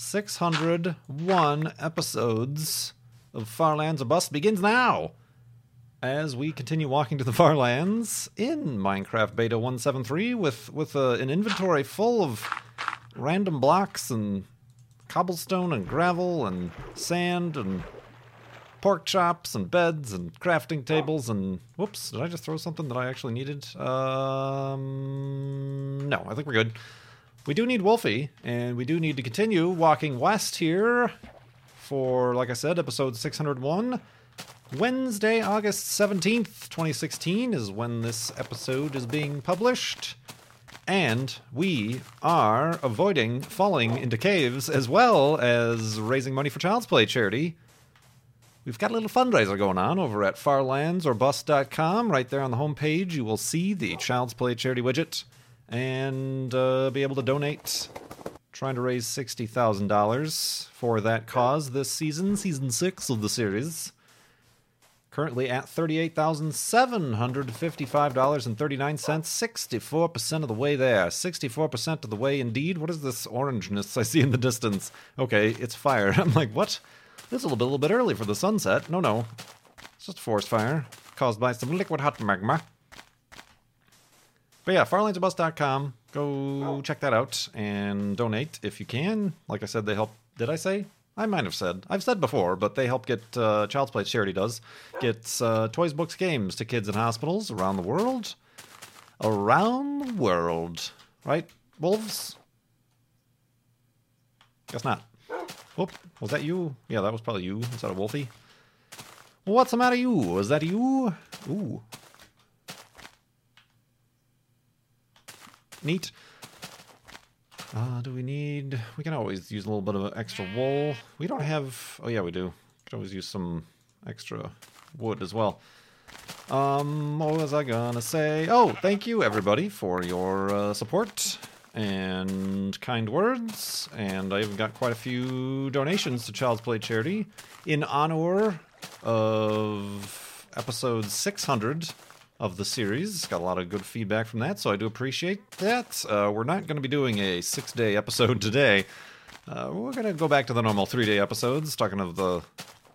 601 episodes of Farlands or Bust begins now. As we continue walking to the Farlands in Minecraft Beta 173 with, with uh, an inventory full of random blocks and cobblestone and gravel and sand and pork chops and beds and crafting tables and whoops did i just throw something that i actually needed um no i think we're good we do need wolfie and we do need to continue walking west here for like i said episode 601 wednesday august 17th 2016 is when this episode is being published. And we are avoiding falling into caves as well as raising money for child's play charity. We've got a little fundraiser going on over at farlandsorbust.com. Right there on the homepage, you will see the Child's Play charity widget and uh, be able to donate. Trying to raise $60,000 for that cause this season, season six of the series. Currently at $38,755.39, 64% of the way there. 64% of the way indeed. What is this orangeness I see in the distance? Okay, it's fire. I'm like, what? This little bit, a little bit early for the sunset. No, no. It's just a forest fire caused by some liquid hot magma. But yeah, farlandsorbust.com. Go check that out and donate if you can. Like I said, they help. Did I say? I might have said. I've said before, but they help get uh, Child's Play charity does gets uh, toys, books, games to kids in hospitals around the world. Around the world, right? Wolves. Guess not. Whoop, was that you? Yeah, that was probably you. Is that a wolfie? What's the matter, you? Was that you? Ooh. Neat. Uh, do we need... We can always use a little bit of extra wool. We don't have... Oh, yeah, we do. Could always use some extra wood as well. Um, what was I gonna say? Oh, thank you, everybody, for your uh, support and kind words. And I even got quite a few donations to Child's Play Charity in honor of episode 600 of the series. Got a lot of good feedback from that, so I do appreciate that. Uh, we're not going to be doing a six day episode today. Uh, we're going to go back to the normal three day episodes, talking of the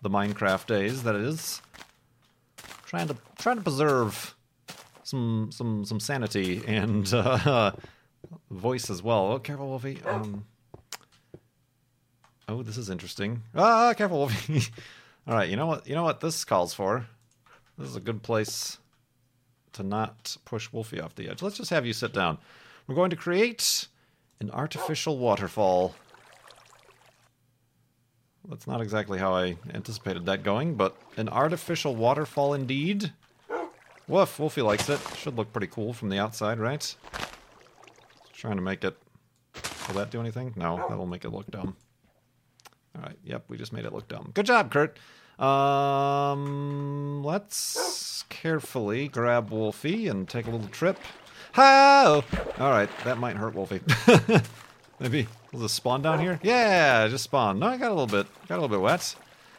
the Minecraft days. That is trying to trying to preserve some some some sanity and uh, voice as well. Oh, careful, Wolfie. Um, oh, this is interesting. Ah, careful, Wolfie. All right, you know what? You know what this calls for. This is a good place to not push Wolfie off the edge. Let's just have you sit down. We're going to create an artificial waterfall. That's not exactly how I anticipated that going, but an artificial waterfall indeed. Woof, Wolfie likes it. Should look pretty cool from the outside, right? Trying to make it. Will that do anything? No, that'll make it look dumb. All right. Yep, we just made it look dumb. Good job, Kurt. Um, let's carefully grab Wolfie and take a little trip. How? All right, that might hurt Wolfie. Maybe this spawn down here? Yeah, just spawn. No, I got a little bit, got a little bit wet,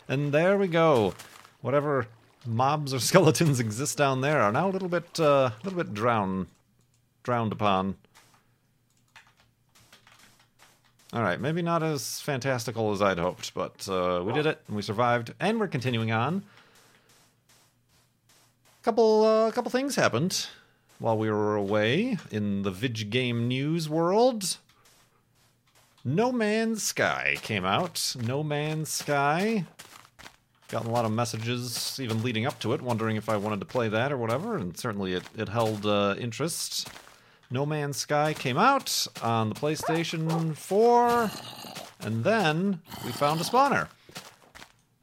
and there we go. Whatever mobs or skeletons exist down there are now a little bit, uh, a little bit drowned, drowned upon. All right, maybe not as fantastical as I'd hoped, but uh, we did it and we survived, and we're continuing on. Couple, uh, couple things happened while we were away in the vid game news world. No Man's Sky came out. No Man's Sky. Gotten a lot of messages even leading up to it, wondering if I wanted to play that or whatever, and certainly it, it held uh, interest. No Man's Sky came out on the PlayStation 4, and then we found a spawner.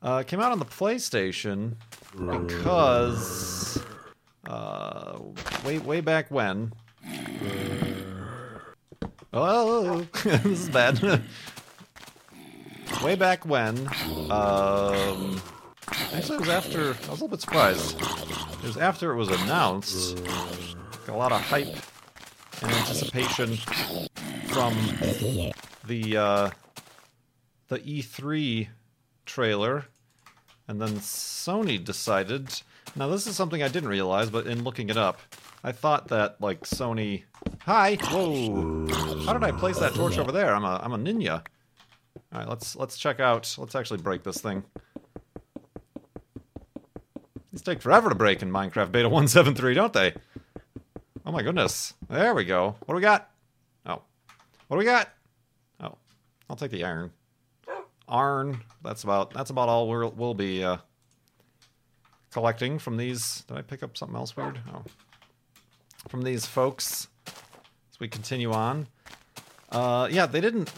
Uh, came out on the PlayStation because uh, way way back when. Oh, this is bad. way back when. Um, actually, it was after. I was a little bit surprised. It was after it was announced. A lot of hype and anticipation from the uh, the E3 trailer, and then Sony decided. Now, this is something I didn't realize, but in looking it up, I thought that like Sony. Hi, whoa! How did I place that torch over there? I'm a I'm a ninja. All right, let's let's check out. Let's actually break this thing. These take forever to break in Minecraft Beta 173, don't they? Oh my goodness. There we go. What do we got? Oh. What do we got? Oh. I'll take the iron. Iron. That's about that's about all we'll, we'll be uh, collecting from these. Did I pick up something else weird? Oh. From these folks as we continue on. Uh, yeah, they didn't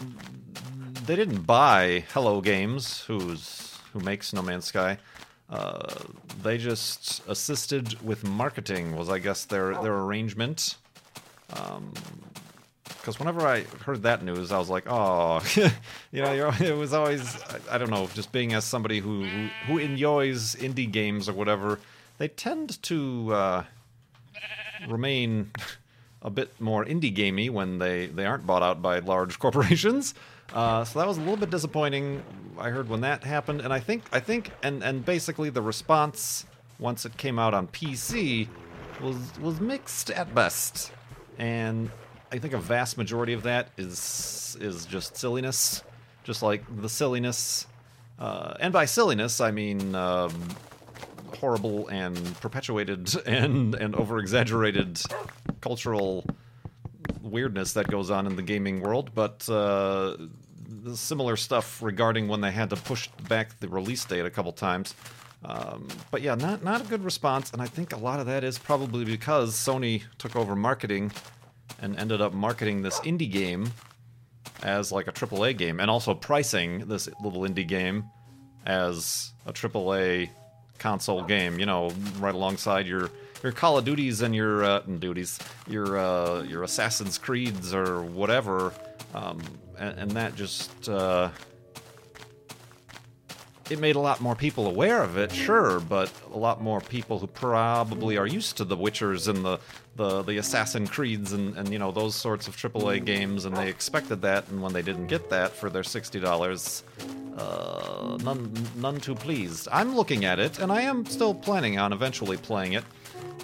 they didn't buy Hello Games, who's who makes No Man's Sky. Uh, they just assisted with marketing was I guess their their arrangement. Because um, whenever I heard that news, I was like, oh, you know, it was always I, I, don't know, just being as somebody who, who, who enjoys indie games or whatever, they tend to uh, remain a bit more indie gamey when they they aren't bought out by large corporations. Uh, so that was a little bit disappointing. I heard when that happened, and I think I think and and basically the response once it came out on PC was was mixed at best, and I think a vast majority of that is is just silliness, just like the silliness, uh, and by silliness I mean. Um, horrible and perpetuated and and over exaggerated cultural weirdness that goes on in the gaming world, but uh, similar stuff regarding when they had to push back the release date a couple times. Um, but yeah, not not a good response, and I think a lot of that is probably because Sony took over marketing and ended up marketing this indie game as like a AAA game, and also pricing this little indie game as a AAA console game. You know, right alongside your your Call of Duties and your uh, duties, your uh, your Assassin's Creeds or whatever, um, and, and, that just uh, it made a lot more people aware of it, sure, but a lot more people who probably are used to the Witchers and the the, the Assassin Creeds and, and you know those sorts of AAA games, and they expected that, and when they didn't get that for their sixty dollars, uh, none none too pleased. I'm looking at it, and I am still planning on eventually playing it.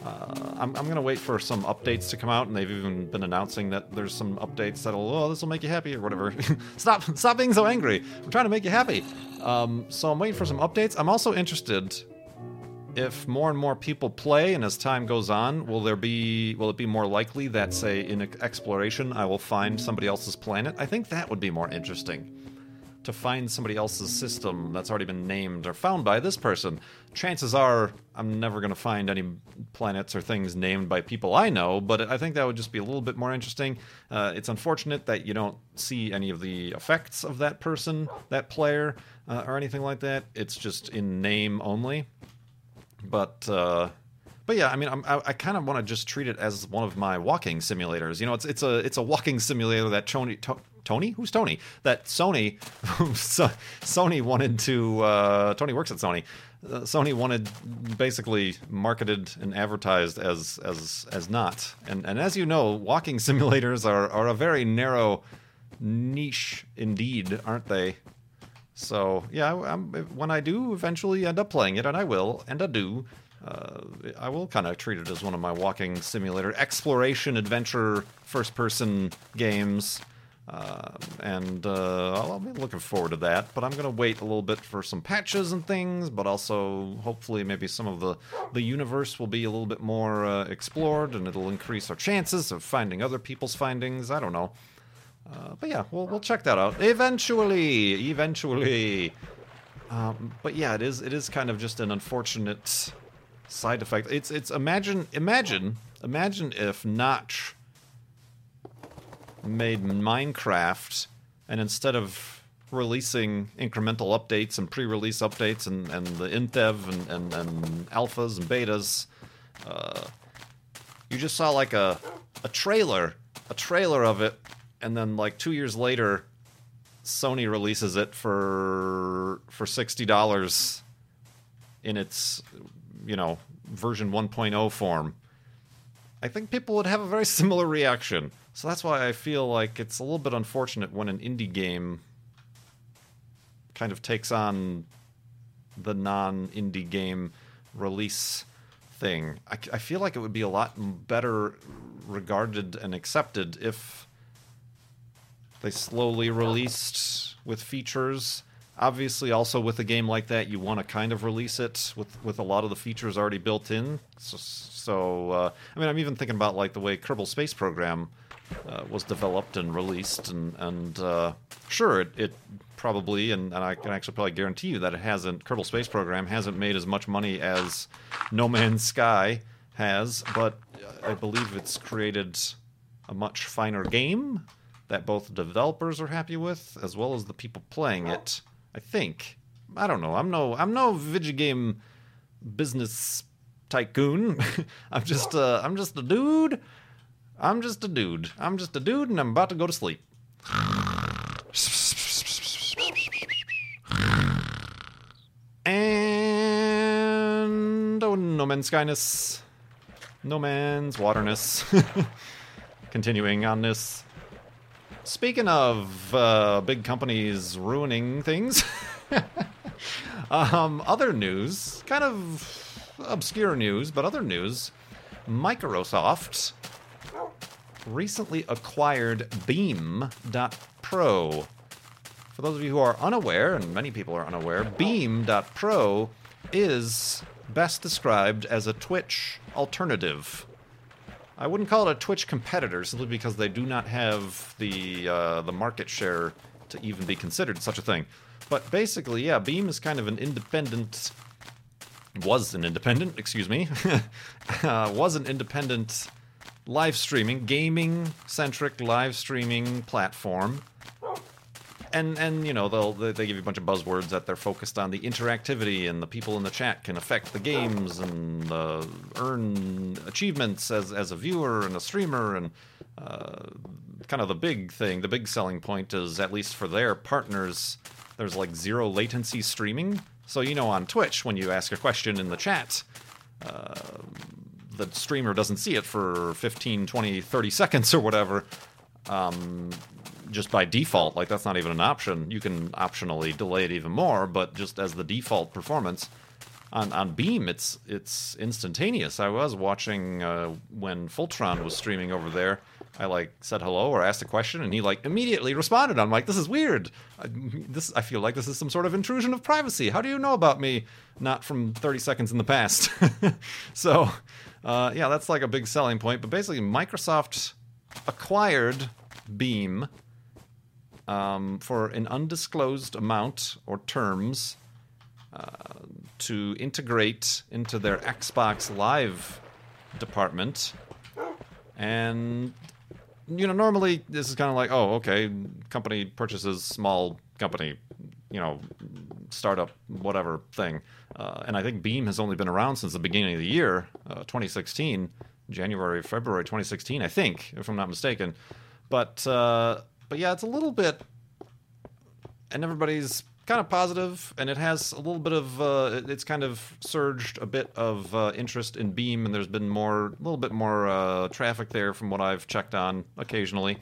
Uh, I'm, I'm going to wait for some updates to come out, and they've even been announcing that there's some updates that'll, oh, this will make you happy or whatever. stop, stop being so angry. I'm trying to make you happy. Um, so I'm waiting for some updates. I'm also interested if more and more people play, and as time goes on, will there be, will it be more likely that, say, in exploration, I will find somebody else's planet? I think that would be more interesting to find somebody else's system that's already been named or found by this person. Chances are I'm never going to find any planets or things named by people I know, but I think that would just be a little bit more interesting. Uh, it's unfortunate that you don't see any of the effects of that person, that player, uh, or anything like that. It's just in name only. But. Uh, but yeah, I mean, I'm, i I, kind of want to just treat it as one of my walking simulators. You know, it's it's a it's a walking simulator that Tony Tony? Who's Tony? That Sony, Sony wanted to. Uh, Tony works at Sony. Uh, Sony wanted basically marketed and advertised as as as not. And and as you know, walking simulators are are a very narrow niche indeed, aren't they? So yeah, I'm, when I do eventually end up playing it, and I will, and I do, uh, I will kind of treat it as one of my walking simulator exploration adventure first person games. Uh, and uh, I'll be looking forward to that. But I'm going to wait a little bit for some patches and things, but also hopefully maybe some of the, the universe will be a little bit more uh, explored and it'll increase our chances of finding other people's findings. I don't know. Uh, but yeah, we'll, we'll check that out eventually. Eventually. Um, but yeah, it is it is kind of just an unfortunate side effect. It's it's imagine imagine imagine if Notch made Minecraft, and instead of releasing incremental updates and pre-release updates and, and the Indev and, and, and alphas and betas, uh, you just saw like a a trailer, a trailer of it, and then like two years later, Sony releases it for for sixty dollars in its you know version 1.0 form, I think people would have a very similar reaction. So that's why I feel like it's a little bit unfortunate when an indie game kind of takes on the non indie game release thing. I, I, feel like it would be a lot better regarded and accepted if they slowly released with features. Obviously, also with a game like that, you want to kind of release it with, with a lot of the features already built in. So, so uh, I mean, I'm even thinking about like the way Kerbal Space Program uh, was developed and released, and and uh, sure, it, it probably, and, and I can actually probably guarantee you that it hasn't. Kerbal Space Program hasn't made as much money as No Man's Sky has, but I believe it's created a much finer game that both developers are happy with, as well as the people playing it. I think. I don't know. I'm no I'm no video game business tycoon. I'm just uh, I'm just a dude. I'm just a dude. I'm just a dude, and I'm about to go to sleep. And oh, no man's skyness, no man's waterness. Continuing on this. Speaking of uh, big companies ruining things, um, other news, kind of obscure news, but other news. Microsoft recently acquired Beam.pro. For those of you who are unaware, and many people are unaware, Beam.pro is best described as a Twitch alternative. I wouldn't call it a Twitch competitor simply because they do not have the uh, the market share to even be considered such a thing. But basically, yeah, Beam is kind of an independent. Was an independent, excuse me, uh, was an independent live streaming, gaming centric live streaming platform. And and you know they'll they give you a bunch of buzzwords that they're focused on. The interactivity and the people in the chat can affect the games and uh, earn achievements as as a viewer and a streamer and uh, kind of the big thing the big selling point is at least for their partners there's like zero latency streaming. So you know on twitch when you ask a question in the chat uh, the streamer doesn't see it for 15 20 30 seconds or whatever um, just by default, like that's not even an option. You can optionally delay it even more, but just as the default performance on on Beam, it's it's instantaneous. I was watching uh, when Fultron was streaming over there. I like said hello or asked a question, and he like immediately responded. I'm like, this is weird. I, this I feel like this is some sort of intrusion of privacy. How do you know about me? Not from 30 seconds in the past. so, uh, yeah, that's like a big selling point. But basically, Microsoft acquired Beam um, for an undisclosed amount or terms uh, to integrate into their Xbox Live department. And, you know, normally this is kind of like, oh, okay, company purchases small company, you know, startup, whatever thing. Uh, and I think Beam has only been around since the beginning of the year, uh, 2016, January, February 2016, I think, if I'm not mistaken. But uh, but yeah, it's a little bit, and everybody's kind of positive, and it has a little bit of uh, it's kind of surged a bit of uh, interest in Beam, and there's been more, a little bit more uh, traffic there from what I've checked on occasionally.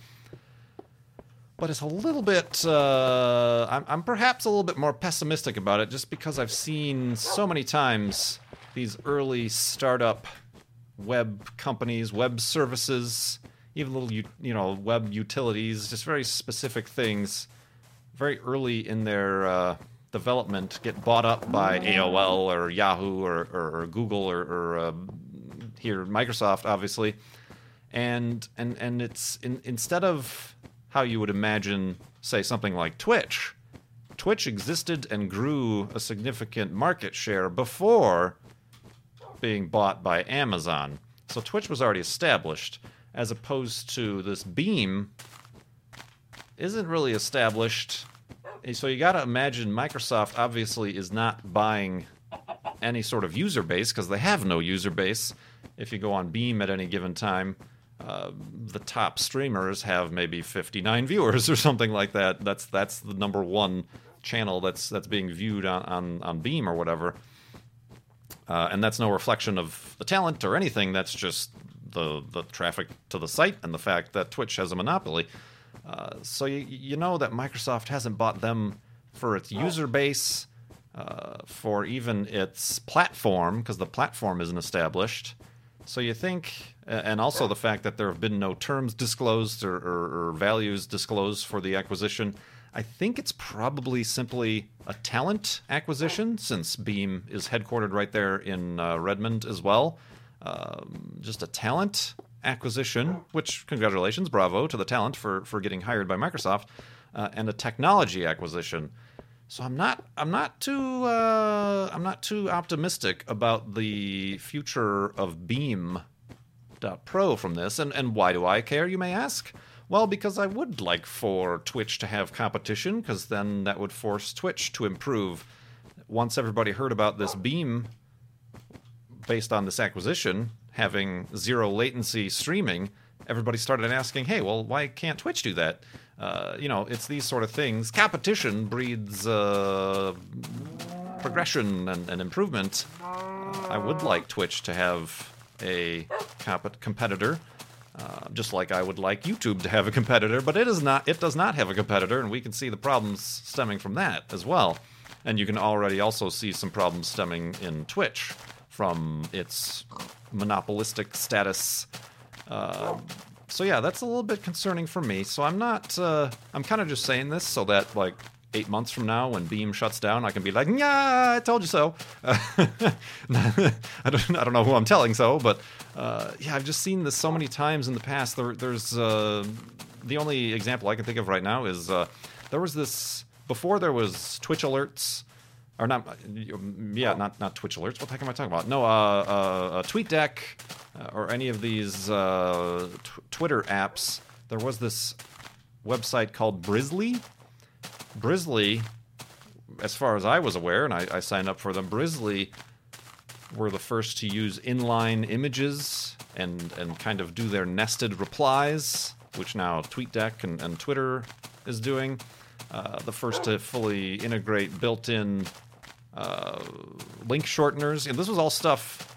But it's a little bit. Uh, I'm, I'm perhaps a little bit more pessimistic about it, just because I've seen so many times these early startup web companies, web services even little you know web utilities, just very specific things, very early in their uh, development, get bought up by AOL or Yahoo or, or, or Google or, or uh, here Microsoft, obviously, and and and it's in, instead of how you would imagine, say something like Twitch. Twitch existed and grew a significant market share before being bought by Amazon. So Twitch was already established as opposed to this beam isn't really established. So you got to imagine Microsoft obviously is not buying any sort of user base because they have no user base. If you go on Beam at any given time, uh, the top streamers have maybe 59 viewers or something like that. That's that's the number one channel that's that's being viewed on on, on Beam or whatever. Uh, and that's no reflection of the talent or anything. That's just the the traffic to the site and the fact that Twitch has a monopoly. Uh, so you, you know that Microsoft hasn't bought them for its user base, uh, for even its platform, because the platform isn't established. So you think, and also the fact that there have been no terms disclosed or, or, or values disclosed for the acquisition. I think it's probably simply a talent acquisition, since Beam is headquartered right there in uh, Redmond as well. Um, just a talent acquisition, which congratulations, bravo to the talent for for getting hired by Microsoft, uh, and a technology acquisition. So I'm not I'm not too uh, I'm not too optimistic about the future of Beam Pro from this. And and why do I care? You may ask. Well, because I would like for Twitch to have competition, because then that would force Twitch to improve. Once everybody heard about this Beam based on this acquisition, having zero latency streaming, everybody started asking, hey, well, why can't Twitch do that? Uh, you know, it's these sort of things. Competition breeds uh, progression and, and improvement. Uh, I would like Twitch to have a comp- competitor. Uh, just like I would like YouTube to have a competitor, but it is not. It does not have a competitor, and we can see the problems stemming from that as well. And you can already also see some problems stemming in Twitch from its monopolistic status. Uh, so yeah, that's a little bit concerning for me. So I'm not. Uh, I'm kind of just saying this so that like eight months from now, when Beam shuts down, I can be like, "Yeah, I told you so." I don't. I don't know who I'm telling so, but uh, yeah, I've just seen this so many times in the past. There, there's uh, the only example I can think of right now is uh, there was this before there was Twitch alerts or not yeah not not twitch alerts. What the heck am i talking about? No uh, uh, uh tweetdeck uh, or any of these uh, t- twitter apps. There was this website called brizzly. Brizzly as far as i was aware and I, I signed up for them brizzly were the first to use inline images and and kind of do their nested replies which now tweetdeck and, and twitter is doing. Uh, the first to fully integrate built-in uh, link shorteners. And this was all stuff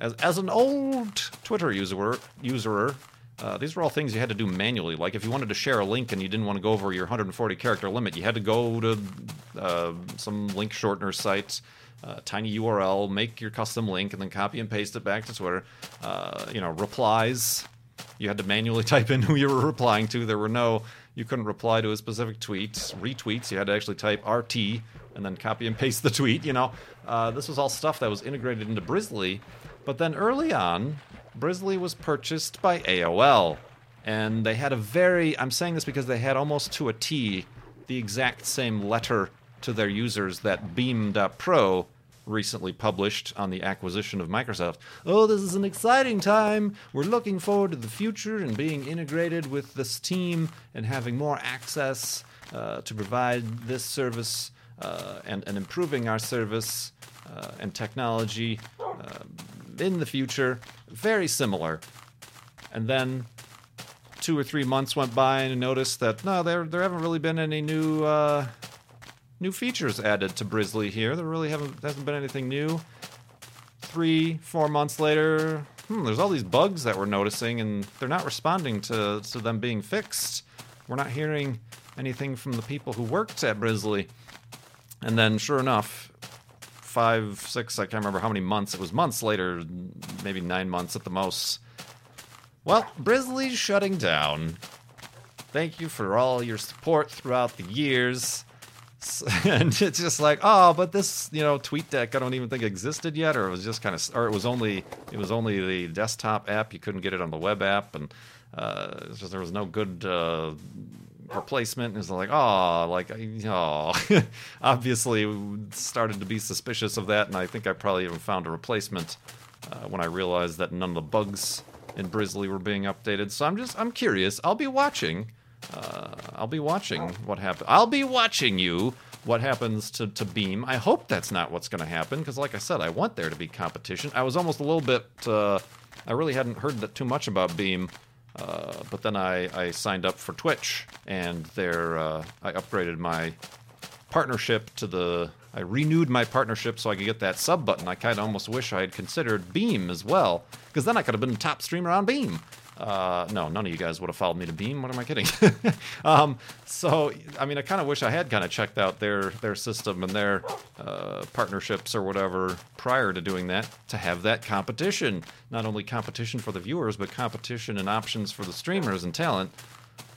as, as an old Twitter user, user uh, these were all things you had to do manually. Like if you wanted to share a link and you didn't want to go over your 140 character limit, you had to go to uh, some link shortener site, uh, tiny URL, make your custom link, and then copy and paste it back to Twitter. Uh, you know, replies. You had to manually type in who you were replying to. There were no, you couldn't reply to a specific tweet. Retweets, you had to actually type RT and then copy and paste the tweet. You know, uh, this was all stuff that was integrated into Brizzly. But then early on, Brizzly was purchased by AOL, and they had a very I'm saying this because they had almost to a T the exact same letter to their users that Beam.pro recently published on the acquisition of Microsoft. Oh, this is an exciting time. We're looking forward to the future and being integrated with this team and having more access uh, to provide this service and, and improving our service uh, and technology uh, in the future. Very similar. And then two or three months went by and noticed that no, there there haven't really been any new uh, new features added to Brizzly here. There really haven't hasn't been anything new. Three, four months later, hmm, there's all these bugs that we're noticing, and they're not responding to to them being fixed. We're not hearing anything from the people who worked at Brizzly. And then, sure enough, five, six, I can't remember how many months, it was months later, maybe nine months at the most. Well, Brizzly's shutting down. Thank you for all your support throughout the years. And it's just like, oh, but this, you know, tweet deck I don't even think existed yet, or it was just kind of, or it was only, it was only the desktop app. You couldn't get it on the web app, and uh, just, there was no good uh, replacement is like oh like oh obviously started to be suspicious of that and i think i probably even found a replacement uh, when i realized that none of the bugs in brizzly were being updated so i'm just i'm curious i'll be watching uh, i'll be watching what happens i'll be watching you what happens to, to Beam. I hope that's not what's going to happen because, like I said, I want there to be competition. I was almost a little bit. Uh, I really hadn't heard that too much about Beam, uh, but then I, I signed up for Twitch and there uh, I upgraded my partnership to the. I renewed my partnership so I could get that sub button. I kind of almost wish I had considered Beam as well because then I could have been top streamer on Beam. Uh, no, none of you guys would have followed me to Beam. What am I kidding? um, so, I mean, I kind of wish I had kind of checked out their their system and their uh, partnerships or whatever prior to doing that to have that competition. Not only competition for the viewers, but competition and options for the streamers and talent.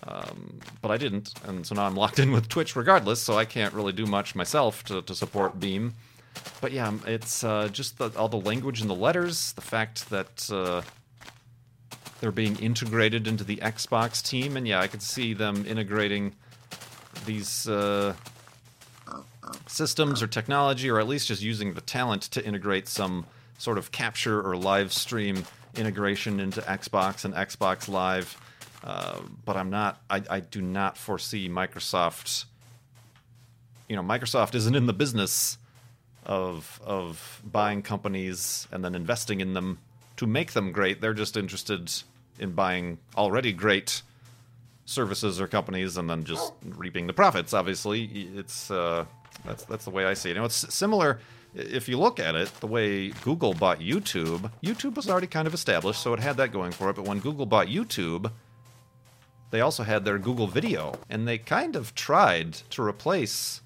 Um, but I didn't, and so now I'm locked in with Twitch regardless, so I can't really do much myself to, to support Beam. But yeah, it's uh, just the, all the language and the letters, the fact that uh, they're being integrated into the Xbox team, and yeah, I could see them integrating these uh, systems or technology, or at least just using the talent to integrate some sort of capture or live stream integration into Xbox and Xbox Live. Uh, but I'm not. I, I do not foresee Microsoft. You know, Microsoft isn't in the business of of buying companies and then investing in them to make them great. They're just interested in buying already great services or companies and then just reaping the profits. Obviously, it's uh, that's that's the way I see it. You know, it's similar. If you look at it, the way Google bought YouTube, YouTube was already kind of established, so it had that going for it. But when Google bought YouTube, they also had their Google Video, and they kind of tried to replace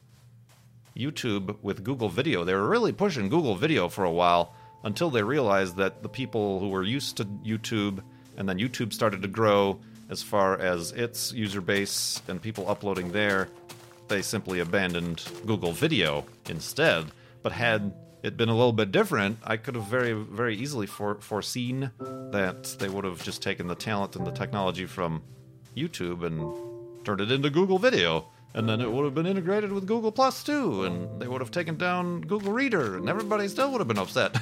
YouTube with Google Video. They were really pushing Google Video for a while until they realized that the people who were used to YouTube and then YouTube started to grow as far as its user base and people uploading there. They simply abandoned Google Video instead. But had it been a little bit different, I could have very, very easily for, foreseen that they would have just taken the talent and the technology from YouTube and turned it into Google Video. And then it would have been integrated with Google Plus too, and they would have taken down Google Reader, and everybody still would have been upset.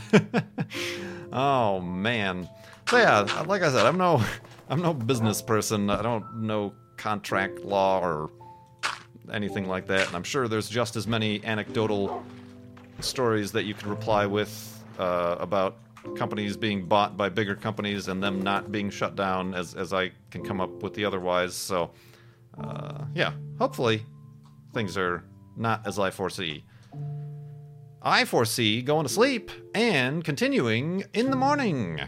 oh man. So yeah, like I said, I'm no, I'm no business person. I don't know contract law or anything like that. And I'm sure there's just as many anecdotal stories that you could reply with uh, about companies being bought by bigger companies and them not being shut down as, as I can come up with the otherwise. So, uh, yeah, hopefully things are not as I foresee. I foresee going to sleep and continuing in the morning.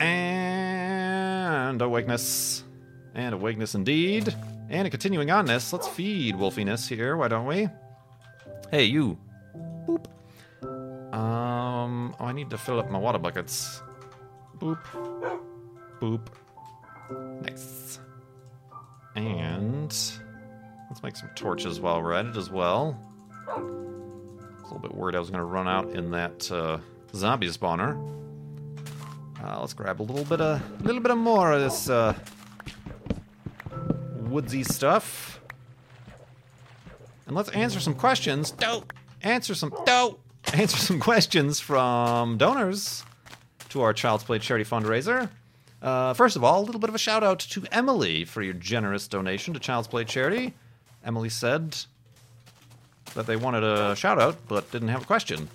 And awakeness. And awakeness indeed. And continuing on this, let's feed Wolfiness here, why don't we? Hey, you. Boop. Um, oh, I need to fill up my water buckets. Boop. Boop. Nice. And let's make some torches while we're at it as well a little bit worried I was going to run out in that uh, zombie spawner. Uh, let's grab a little bit of, a little bit of more of this uh, woodsy stuff, and let's answer some questions. Dope. Answer some dope. Answer some questions from donors to our Child's Play charity fundraiser. Uh, first of all, a little bit of a shout out to Emily for your generous donation to Child's Play charity. Emily said, that they wanted a shout out but didn't have a question.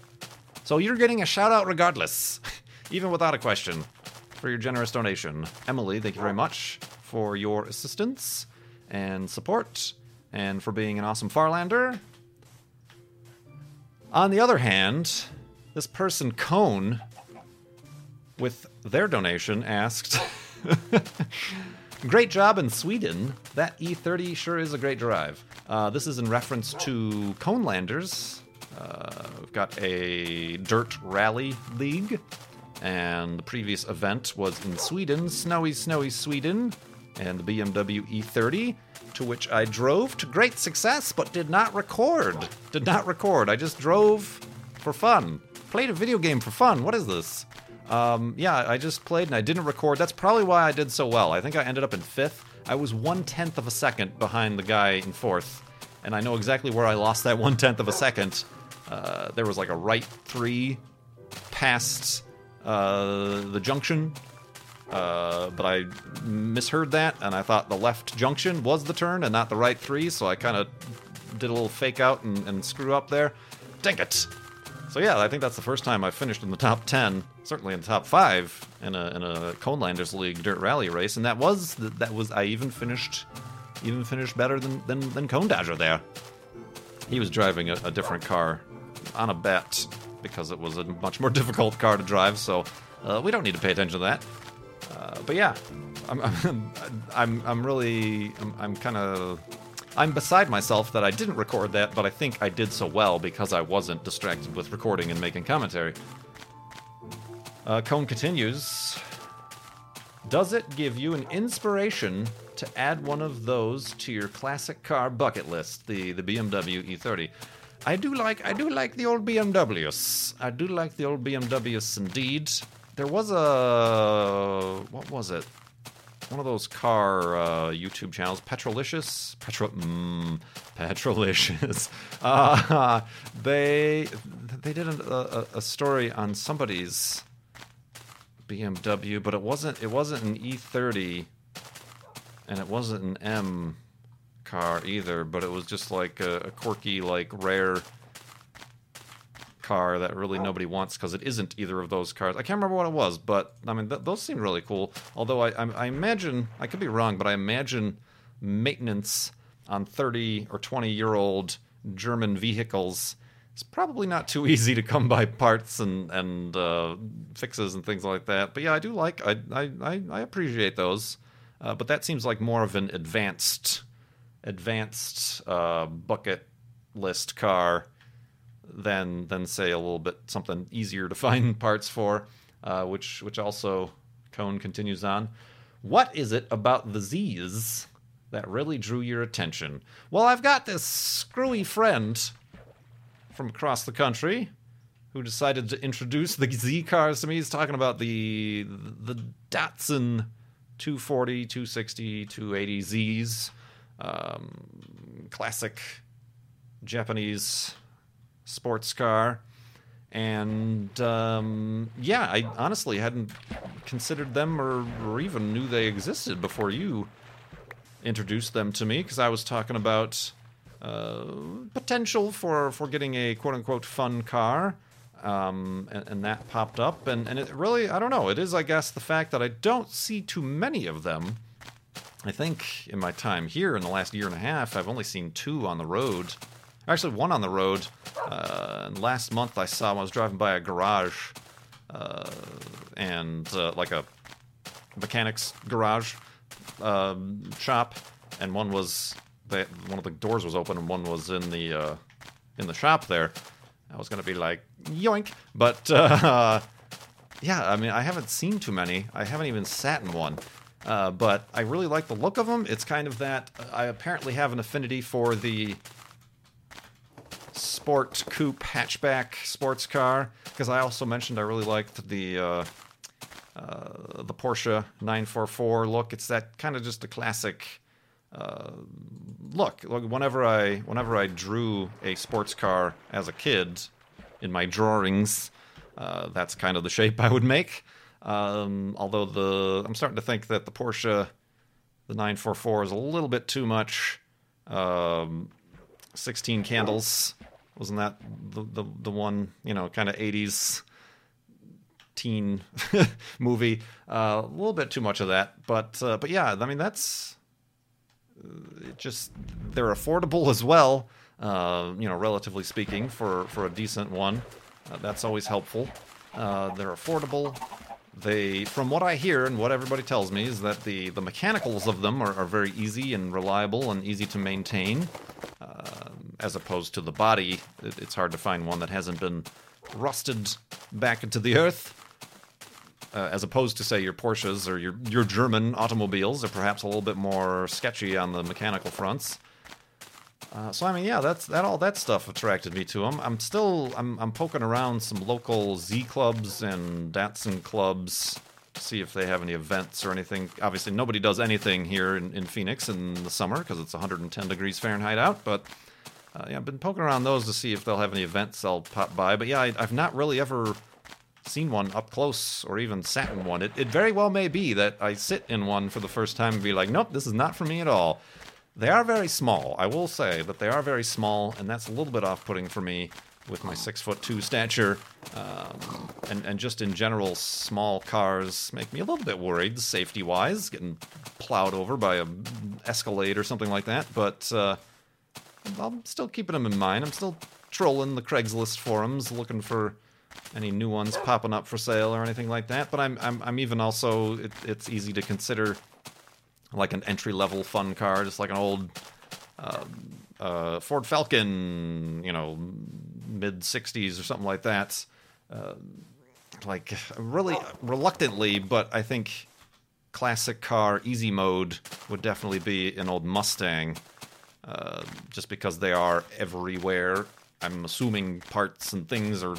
So you're getting a shout out regardless, even without a question, for your generous donation. Emily, thank you very much for your assistance and support and for being an awesome Farlander. On the other hand, this person, Cone, with their donation, asked Great job in Sweden. That E30 sure is a great drive. Uh, this is in reference to Conelanders. Uh, we've got a dirt rally league, and the previous event was in Sweden, snowy, snowy Sweden, and the BMW E30, to which I drove to great success, but did not record. Did not record. I just drove for fun. Played a video game for fun. What is this? Um, yeah, I just played and I didn't record. That's probably why I did so well. I think I ended up in fifth. I was one tenth of a second behind the guy in fourth, and I know exactly where I lost that one tenth of a second. Uh, there was like a right three past uh, the junction uh, but I misheard that, and I thought the left junction was the turn and not the right three, so I kind of did a little fake out and, and screw up there. Dang it! So yeah, I think that's the first time I finished in the top ten, certainly in the top five in a in a Conelanders League dirt rally race, and that was that was I even finished even finished better than than, than Cone Dodger there. He was driving a, a different car on a bet because it was a much more difficult car to drive, so uh, we don't need to pay attention to that. Uh, but yeah, I'm I'm I'm, I'm really I'm, I'm kind of I'm beside myself that I didn't record that, but I think I did so well because I wasn't distracted with recording and making commentary. Uh, Cone continues. Does it give you an inspiration to add one of those to your classic car bucket list, the the BMW E30? I do like I do like the old BMWs. I do like the old BMWs indeed. There was a what was it? One of those car uh, YouTube channels, Petrolicious, Petro, mm, Petrolicious. Uh, they they did a, a, a story on somebody's BMW, but it wasn't it wasn't an E30, and it wasn't an M car either. But it was just like a, a quirky, like rare car that really nobody wants because it isn't either of those cars. I can't remember what it was, but I mean th- those seem really cool. Although I, I, I imagine I could be wrong, but I imagine maintenance on 30 or 20 year old German vehicles is probably not too easy to come by parts and and uh, fixes and things like that. But yeah, I do like I I I, I appreciate those. Uh, but that seems like more of an advanced advanced uh, bucket list car than than say a little bit something easier to find parts for, uh, which which also Cone continues on. What is it about the Z's that really drew your attention? Well, I've got this screwy friend from across the country who decided to introduce the Z cars to me. He's talking about the the Datsun 240, 260, 280 Zs, um, classic Japanese sports car. And um, yeah, I honestly hadn't considered them or, or even knew they existed before you introduced them to me because I was talking about uh, potential for, for getting a quote unquote fun car. Um, and, and, that popped up. And, and it really, I don't know, it is, I guess, the fact that I don't see too many of them. I think in my time here in the last year and a half, I've only seen two on the road Actually, one on the road. Uh, last month, I saw when I was driving by a garage, uh, and uh, like a mechanics garage um, shop, and one was they, one of the doors was open, and one was in the uh, in the shop there. I was gonna be like yoink, but uh, yeah, I mean, I haven't seen too many. I haven't even sat in one. Uh, but I really like the look of them. It's kind of that I apparently have an affinity for the sport coupe hatchback sports car because I also mentioned I really liked the uh, uh, the Porsche 944 look. It's that kind of just a classic uh, look. Whenever I whenever I drew a sports car as a kid in my drawings, uh, that's kind of the shape I would make. Um, although the I'm starting to think that the Porsche the 944 is a little bit too much. Um, 16 candles wasn't that the the, the one you know kind of 80s teen movie? Uh, a little bit too much of that, but uh, but yeah, I mean that's uh, just they're affordable as well. Uh, you know, relatively speaking, for for a decent one, uh, that's always helpful. Uh, they're affordable. They, from what I hear and what everybody tells me, is that the, the mechanicals of them are, are very easy and reliable and easy to maintain. Uh, as opposed to the body, it's hard to find one that hasn't been rusted back into the earth. Uh, as opposed to say your Porsches or your your German automobiles are perhaps a little bit more sketchy on the mechanical fronts. Uh, so I mean, yeah, that's that all that stuff attracted me to them. I'm still I'm I'm poking around some local Z clubs and Datsun clubs to see if they have any events or anything. Obviously, nobody does anything here in, in Phoenix in the summer because it's 110 degrees Fahrenheit out. But uh, yeah, I've been poking around those to see if they'll have any events I'll pop by. But yeah, I, have not really ever seen one up close or even sat in one. It, it very well may be that I sit in one for the first time and be like, nope, this is not for me at all. They are very small, I will say, but they are very small, and that's a little bit off putting for me with my six foot two stature. Um, and, and just in general, small cars make me a little bit worried, safety wise, getting plowed over by a Escalade or something like that. But uh, I'm still keeping them in mind. I'm still trolling the Craigslist forums looking for any new ones popping up for sale or anything like that. But I'm I'm, I'm even also it, it's easy to consider like an entry level fun car, just like an old uh, uh, Ford Falcon, you know, mid '60s or something like that. Uh, like really reluctantly, but I think classic car easy mode would definitely be an old Mustang, uh, just because they are everywhere. I'm assuming parts and things are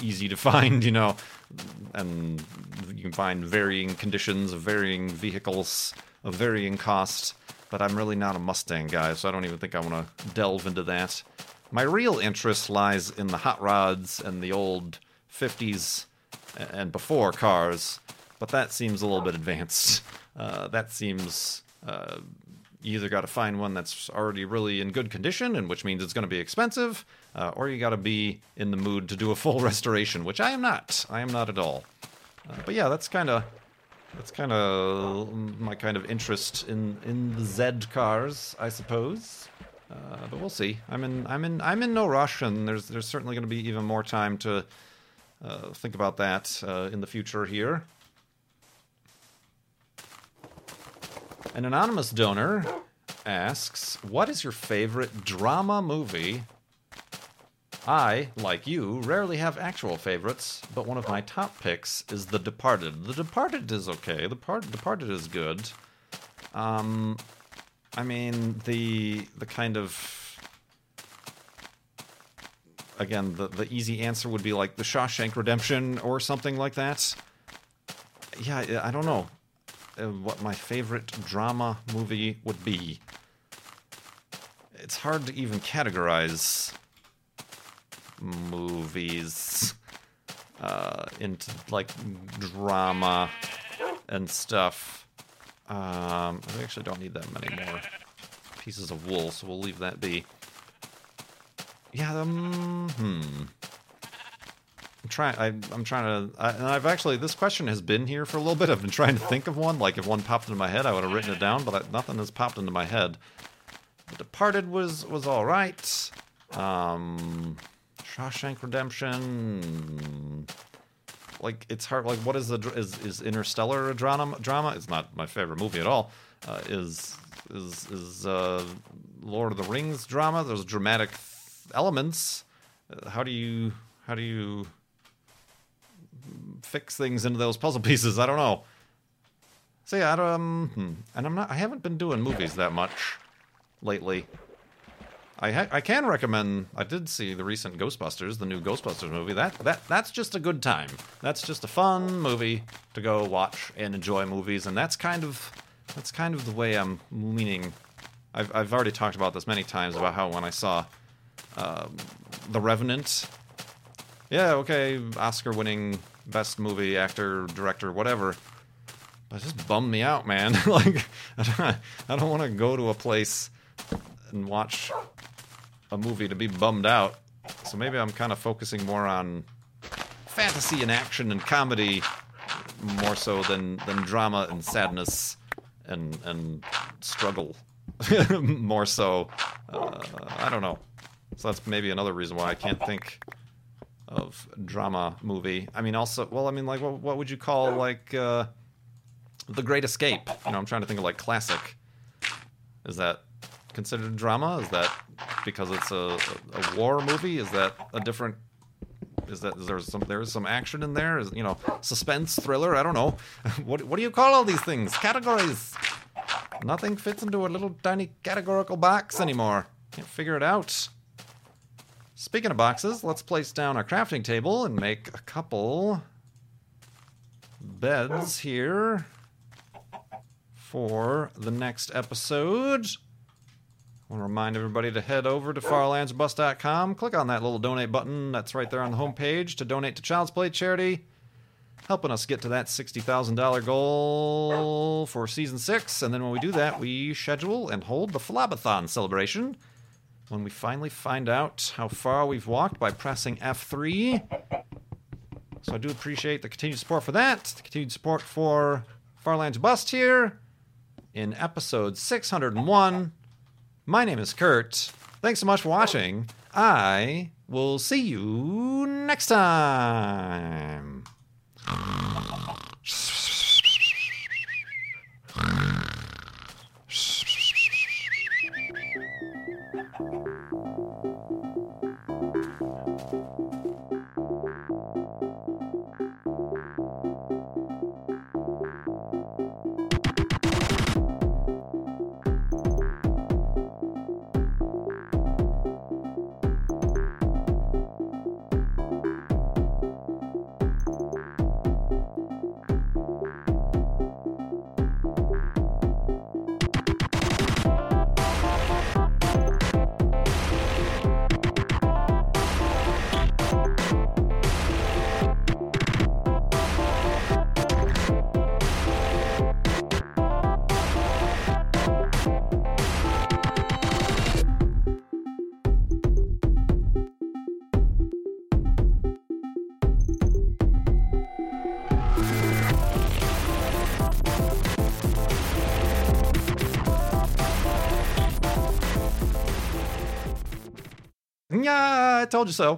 easy to find, you know, and you can find varying conditions of varying vehicles of varying cost. But I'm really not a Mustang guy, so I don't even think I want to delve into that. My real interest lies in the hot rods and the old 50s and before cars, but that seems a little bit advanced. Uh, that seems uh, you either got to find one that's already really in good condition, and which means it's going to be expensive, uh, or you got to be in the mood to do a full restoration, which I am not. I am not at all. Uh, but yeah, that's kind of that's kind of my kind of interest in in the Z cars, I suppose. Uh, but we'll see. I'm in I'm in I'm in no rush, and there's there's certainly going to be even more time to uh, think about that uh, in the future here. An anonymous donor asks, "What is your favorite drama movie?" I, like you, rarely have actual favorites, but one of my top picks is The Departed. The Departed is okay. The Part- Departed is good. Um, I mean the the kind of again the the easy answer would be like the Shawshank Redemption or something like that. Yeah, I don't know uh, what my favorite drama movie would be. It's hard to even categorize movies uh, into like drama and stuff. Um, I actually don't need that many more pieces of wool, so we'll leave that be. Yeah, um, hmm. I'm trying. I, am trying to. I, and I've actually. This question has been here for a little bit. I've been trying to think of one. Like if one popped into my head, I would have written it down. But I, nothing has popped into my head. The Departed was was all right. Um, Shawshank Redemption. Like it's hard. Like what is the is is Interstellar a drama? Drama? It's not my favorite movie at all. Uh, is is is uh, Lord of the Rings drama? There's dramatic elements. Uh, how do you how do you fix things into those puzzle pieces? I don't know. So yeah, I don't, um, hmm. and I'm not. I haven't been doing movies that much lately. I ha- I can recommend. I did see the recent Ghostbusters, the new Ghostbusters movie. That that that's just a good time. That's just a fun movie to go watch and enjoy movies, and that's kind of that's kind of the way I'm leaning. I've I've already talked about this many times about how when I saw um, The Revenant, yeah, okay, Oscar-winning best movie, actor, director, whatever. But just bummed me out, man. like I don't, don't want to go to a place and watch a movie to be bummed out. So maybe I'm kind of focusing more on fantasy and action and comedy more so than than drama and sadness and and struggle more so. Uh, I don't know. So that's maybe another reason why I can't think of drama movie. I mean, also, well, I mean, like, what, what would you call like uh, The Great Escape? You know, I'm trying to think of like classic. Is that considered drama? Is that because it's a, a, war movie? Is that a different? Is that is there some there's some action in there? Is you know suspense thriller? I don't know. what what do you call all these things? Categories. Nothing fits into a little tiny categorical box anymore. Can't figure it out. Speaking of boxes, let's place down our crafting table and make a couple beds here for the next episode. I want to remind everybody to head over to farlandsorbust.com, click on that little donate button that's right there on the homepage to donate to Child's Play charity, helping us get to that $60,000 goal for season six. And then when we do that, we schedule and hold the Flobathon celebration when we finally find out how far we've walked by pressing F3. So I do appreciate the continued support for that, the continued support for Farlands Bust here in episode 601. My name is Kurt. Thanks so much for watching. I will see you next time. Told you so.